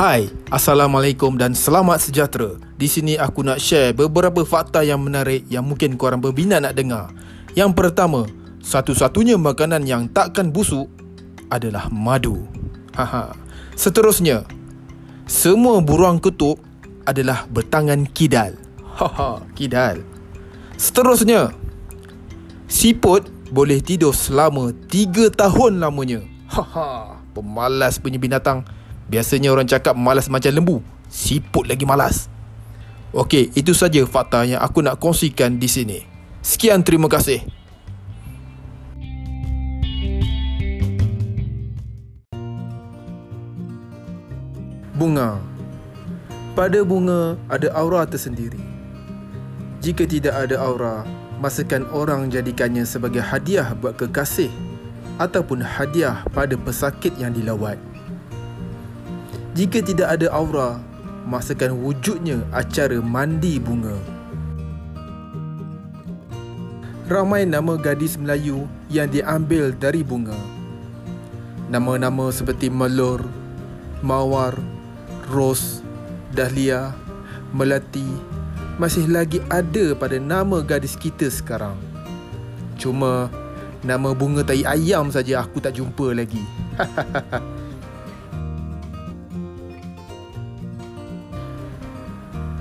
Hai, Assalamualaikum dan selamat sejahtera. Di sini aku nak share beberapa fakta yang menarik yang mungkin korang berbina nak dengar. Yang pertama, satu-satunya makanan yang takkan busuk adalah madu. Haha. Seterusnya, semua buruang kutub adalah bertangan kidal. Haha, kidal. Seterusnya, siput boleh tidur selama 3 tahun lamanya. Haha, pemalas punya binatang. Biasanya orang cakap malas macam lembu. Siput lagi malas. Okey, itu saja fakta yang aku nak kongsikan di sini. Sekian terima kasih. Bunga Pada bunga ada aura tersendiri. Jika tidak ada aura, masakan orang jadikannya sebagai hadiah buat kekasih ataupun hadiah pada pesakit yang dilawat. Jika tidak ada aura, masakan wujudnya acara mandi bunga. Ramai nama gadis Melayu yang diambil dari bunga. Nama-nama seperti Melur, Mawar, Ros, Dahlia, Melati masih lagi ada pada nama gadis kita sekarang. Cuma nama bunga tai ayam saja aku tak jumpa lagi.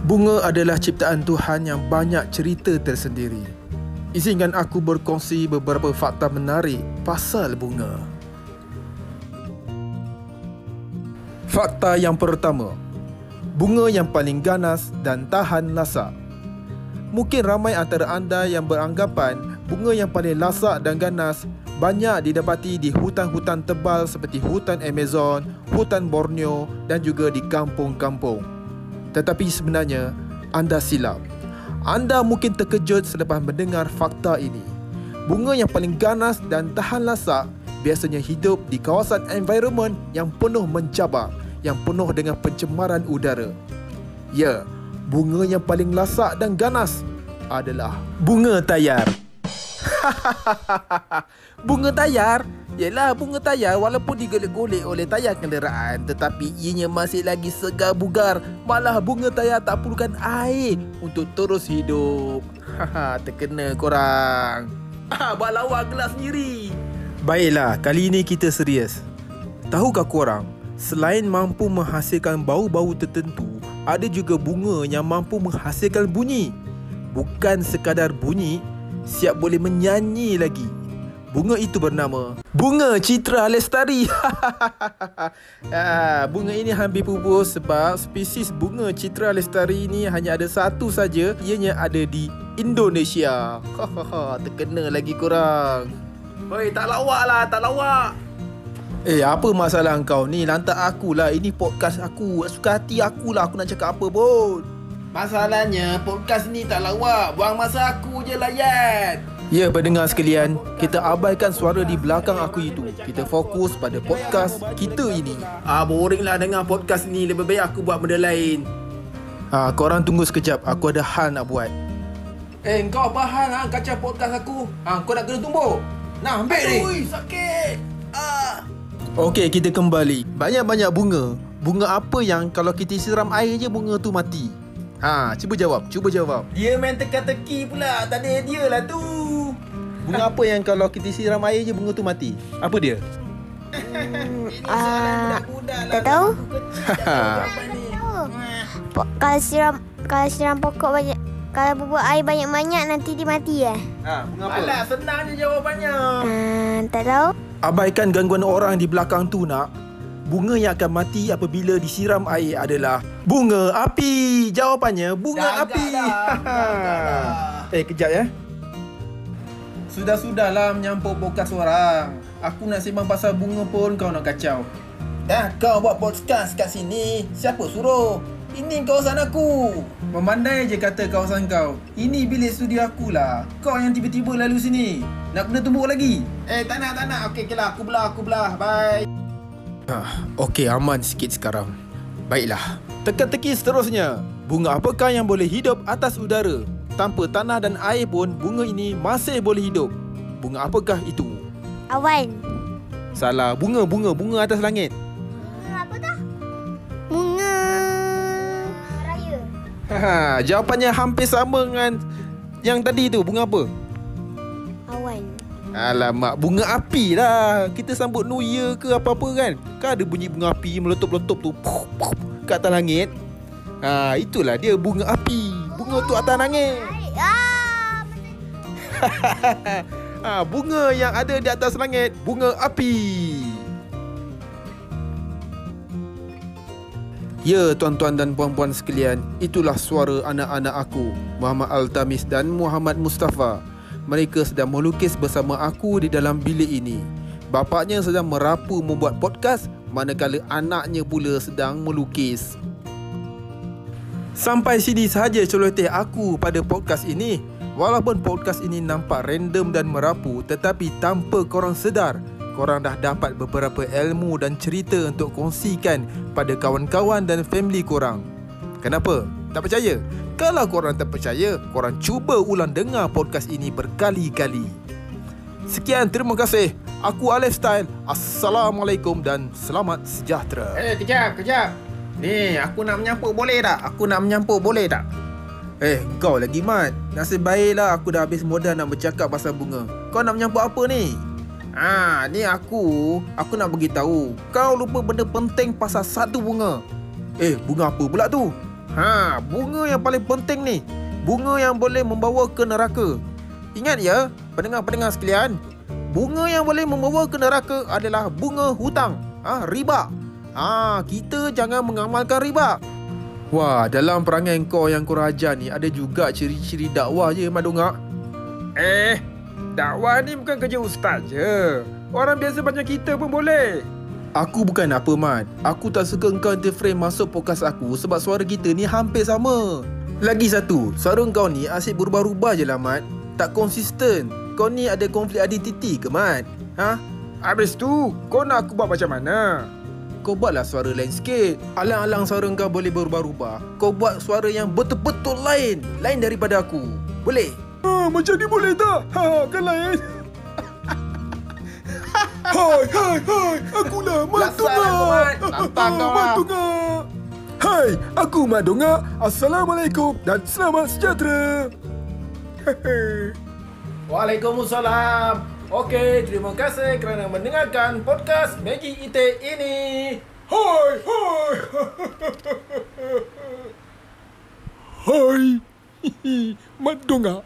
Bunga adalah ciptaan Tuhan yang banyak cerita tersendiri. Izinkan aku berkongsi beberapa fakta menarik pasal bunga. Fakta yang pertama. Bunga yang paling ganas dan tahan lasak. Mungkin ramai antara anda yang beranggapan bunga yang paling lasak dan ganas banyak didapati di hutan-hutan tebal seperti hutan Amazon, hutan Borneo dan juga di kampung-kampung. Tetapi sebenarnya anda silap. Anda mungkin terkejut selepas mendengar fakta ini. Bunga yang paling ganas dan tahan lasak biasanya hidup di kawasan environment yang penuh mencabar, yang penuh dengan pencemaran udara. Ya, bunga yang paling lasak dan ganas adalah bunga tayar. bunga tayar Yelah bunga tayar walaupun digolek-golek oleh tayar kenderaan Tetapi ianya masih lagi segar bugar. Malah bunga tayar tak perlukan air untuk terus hidup. Haha terkena korang. Ah, buat lawak gelas sendiri. Baiklah, kali ini kita serius. Tahukah korang Selain mampu menghasilkan bau-bau tertentu Ada juga bunga yang mampu menghasilkan bunyi. Bukan sekadar bunyi Siap boleh menyanyi lagi Bunga itu bernama Bunga Citra Lestari. ah, bunga ini hampir pupus sebab spesies bunga Citra Lestari ini hanya ada satu saja. Ianya ada di Indonesia. Terkena lagi korang. Hei, tak lawak lah, tak lawak. Eh, apa masalah kau ni? Lantak akulah. Ini podcast aku. Suka hati akulah. Aku nak cakap apa pun. Masalahnya, podcast ni tak lawak. Buang masa aku je lah, Yad. Ya, pendengar sekalian, kita abaikan suara di belakang aku itu. Kita fokus pada podcast kita ini. Ah, boring lah dengar podcast ni. Lebih baik aku buat benda lain. Ah, korang tunggu sekejap. Aku ada hal nak buat. Eh, kau apa hal ha? kacau podcast aku? Ah, kau nak kena tumbuk? Nah, ambil ni. Ui, sakit. Ah. Okey, kita kembali. Banyak-banyak bunga. Bunga apa yang kalau kita siram air je bunga tu mati? Ha, cuba jawab. Cuba jawab. Dia main teka-teki pula. Tak ada dia lah tu. Bunga apa yang kalau kita siram air je bunga tu mati? Apa dia? Hmm, uh, tak tahu. kalau siram kalau siram pokok banyak kalau bubuh air banyak-banyak nanti dia mati ya? Ha, bunga apa? Alah, senang je jawapannya. Uh, tak tahu. Abaikan gangguan orang di belakang tu nak. Bunga yang akan mati apabila disiram air adalah bunga api. Jawapannya bunga dah, api. Dah, dah, dah. eh, kejap ya. Sudah-sudahlah menyampuk podcast orang. Aku nak sembang pasal bunga pun kau nak kacau. Dah kau buat podcast kat sini. Siapa suruh? Ini kawasan aku. Memandai je kata kawasan kau. Ini bilik studio aku lah. Kau yang tiba-tiba lalu sini. Nak kena tumbuk lagi? Eh, tak nak, tak nak. Okey, okay lah. Aku belah, aku belah. Bye. Ah, Okey, aman sikit sekarang. Baiklah. Teka-teki seterusnya. Bunga apakah yang boleh hidup atas udara? Tanpa tanah dan air pun bunga ini masih boleh hidup. Bunga apakah itu? Awan. Salah. Bunga, bunga, bunga atas langit. Bunga apa dah? Bunga Ha, jawapannya hampir sama dengan yang tadi tu. Bunga apa? Awan. Alamak, bunga api lah. Kita sambut New Year ke apa-apa kan? Kan ada bunyi bunga api meletup-letup tu. Puh, puh, kat atas langit. Ha, itulah dia bunga api. Bunga tu atas langit. Ah, ha, bunga yang ada di atas langit, bunga api. Ya, tuan-tuan dan puan-puan sekalian, itulah suara anak-anak aku, Muhammad Altamis dan Muhammad Mustafa. Mereka sedang melukis bersama aku di dalam bilik ini. Bapaknya sedang merapu membuat podcast, manakala anaknya pula sedang melukis. Sampai sini sahaja celoteh aku pada podcast ini. Walaupun podcast ini nampak random dan merapu tetapi tanpa korang sedar, korang dah dapat beberapa ilmu dan cerita untuk kongsikan pada kawan-kawan dan family korang. Kenapa? Tak percaya? Kalau korang tak percaya, korang cuba ulang dengar podcast ini berkali-kali. Sekian, terima kasih. Aku Alif Style. Assalamualaikum dan selamat sejahtera. Eh, kejap, kejap. Ni, aku nak menyampuk boleh tak? Aku nak menyampuk boleh tak? Eh, kau lagi Mat. Nasib baiklah aku dah habis modal nak bercakap pasal bunga. Kau nak menyampuk apa ni? Ah, ni aku, aku nak bagi tahu. Kau lupa benda penting pasal satu bunga. Eh, bunga apa pula tu? Ha, bunga yang paling penting ni. Bunga yang boleh membawa ke neraka. Ingat ya, pendengar-pendengar sekalian. Bunga yang boleh membawa ke neraka adalah bunga hutang. Ah, ha, riba. Ah, kita jangan mengamalkan riba. Wah, dalam perangai kau yang kau ajar ni ada juga ciri-ciri dakwah je, Madunga. Eh, dakwah ni bukan kerja ustaz je. Orang biasa macam kita pun boleh. Aku bukan apa, Mat. Aku tak suka kau interframe masuk podcast aku sebab suara kita ni hampir sama. Lagi satu, suara kau ni asyik berubah-ubah je lah, Mat. Tak konsisten. Kau ni ada konflik identiti ke, Mat? Ha? Habis tu, kau nak aku buat macam mana? Kau buatlah suara lain sikit. Alang-alang suara kau boleh berubah-ubah. Kau buat suara yang betul-betul lain. Lain daripada aku. Boleh? Ha, macam ni boleh tak? Ha, kan lain? hai, hai, hai. Akulah Matunga. Lantang kau lah. Hai, aku Madunga. Assalamualaikum dan selamat sejahtera. Waalaikumsalam. Okey, terima kasih kerana mendengarkan podcast Maggie Ite ini. Hai, hai. Hai. Madunga.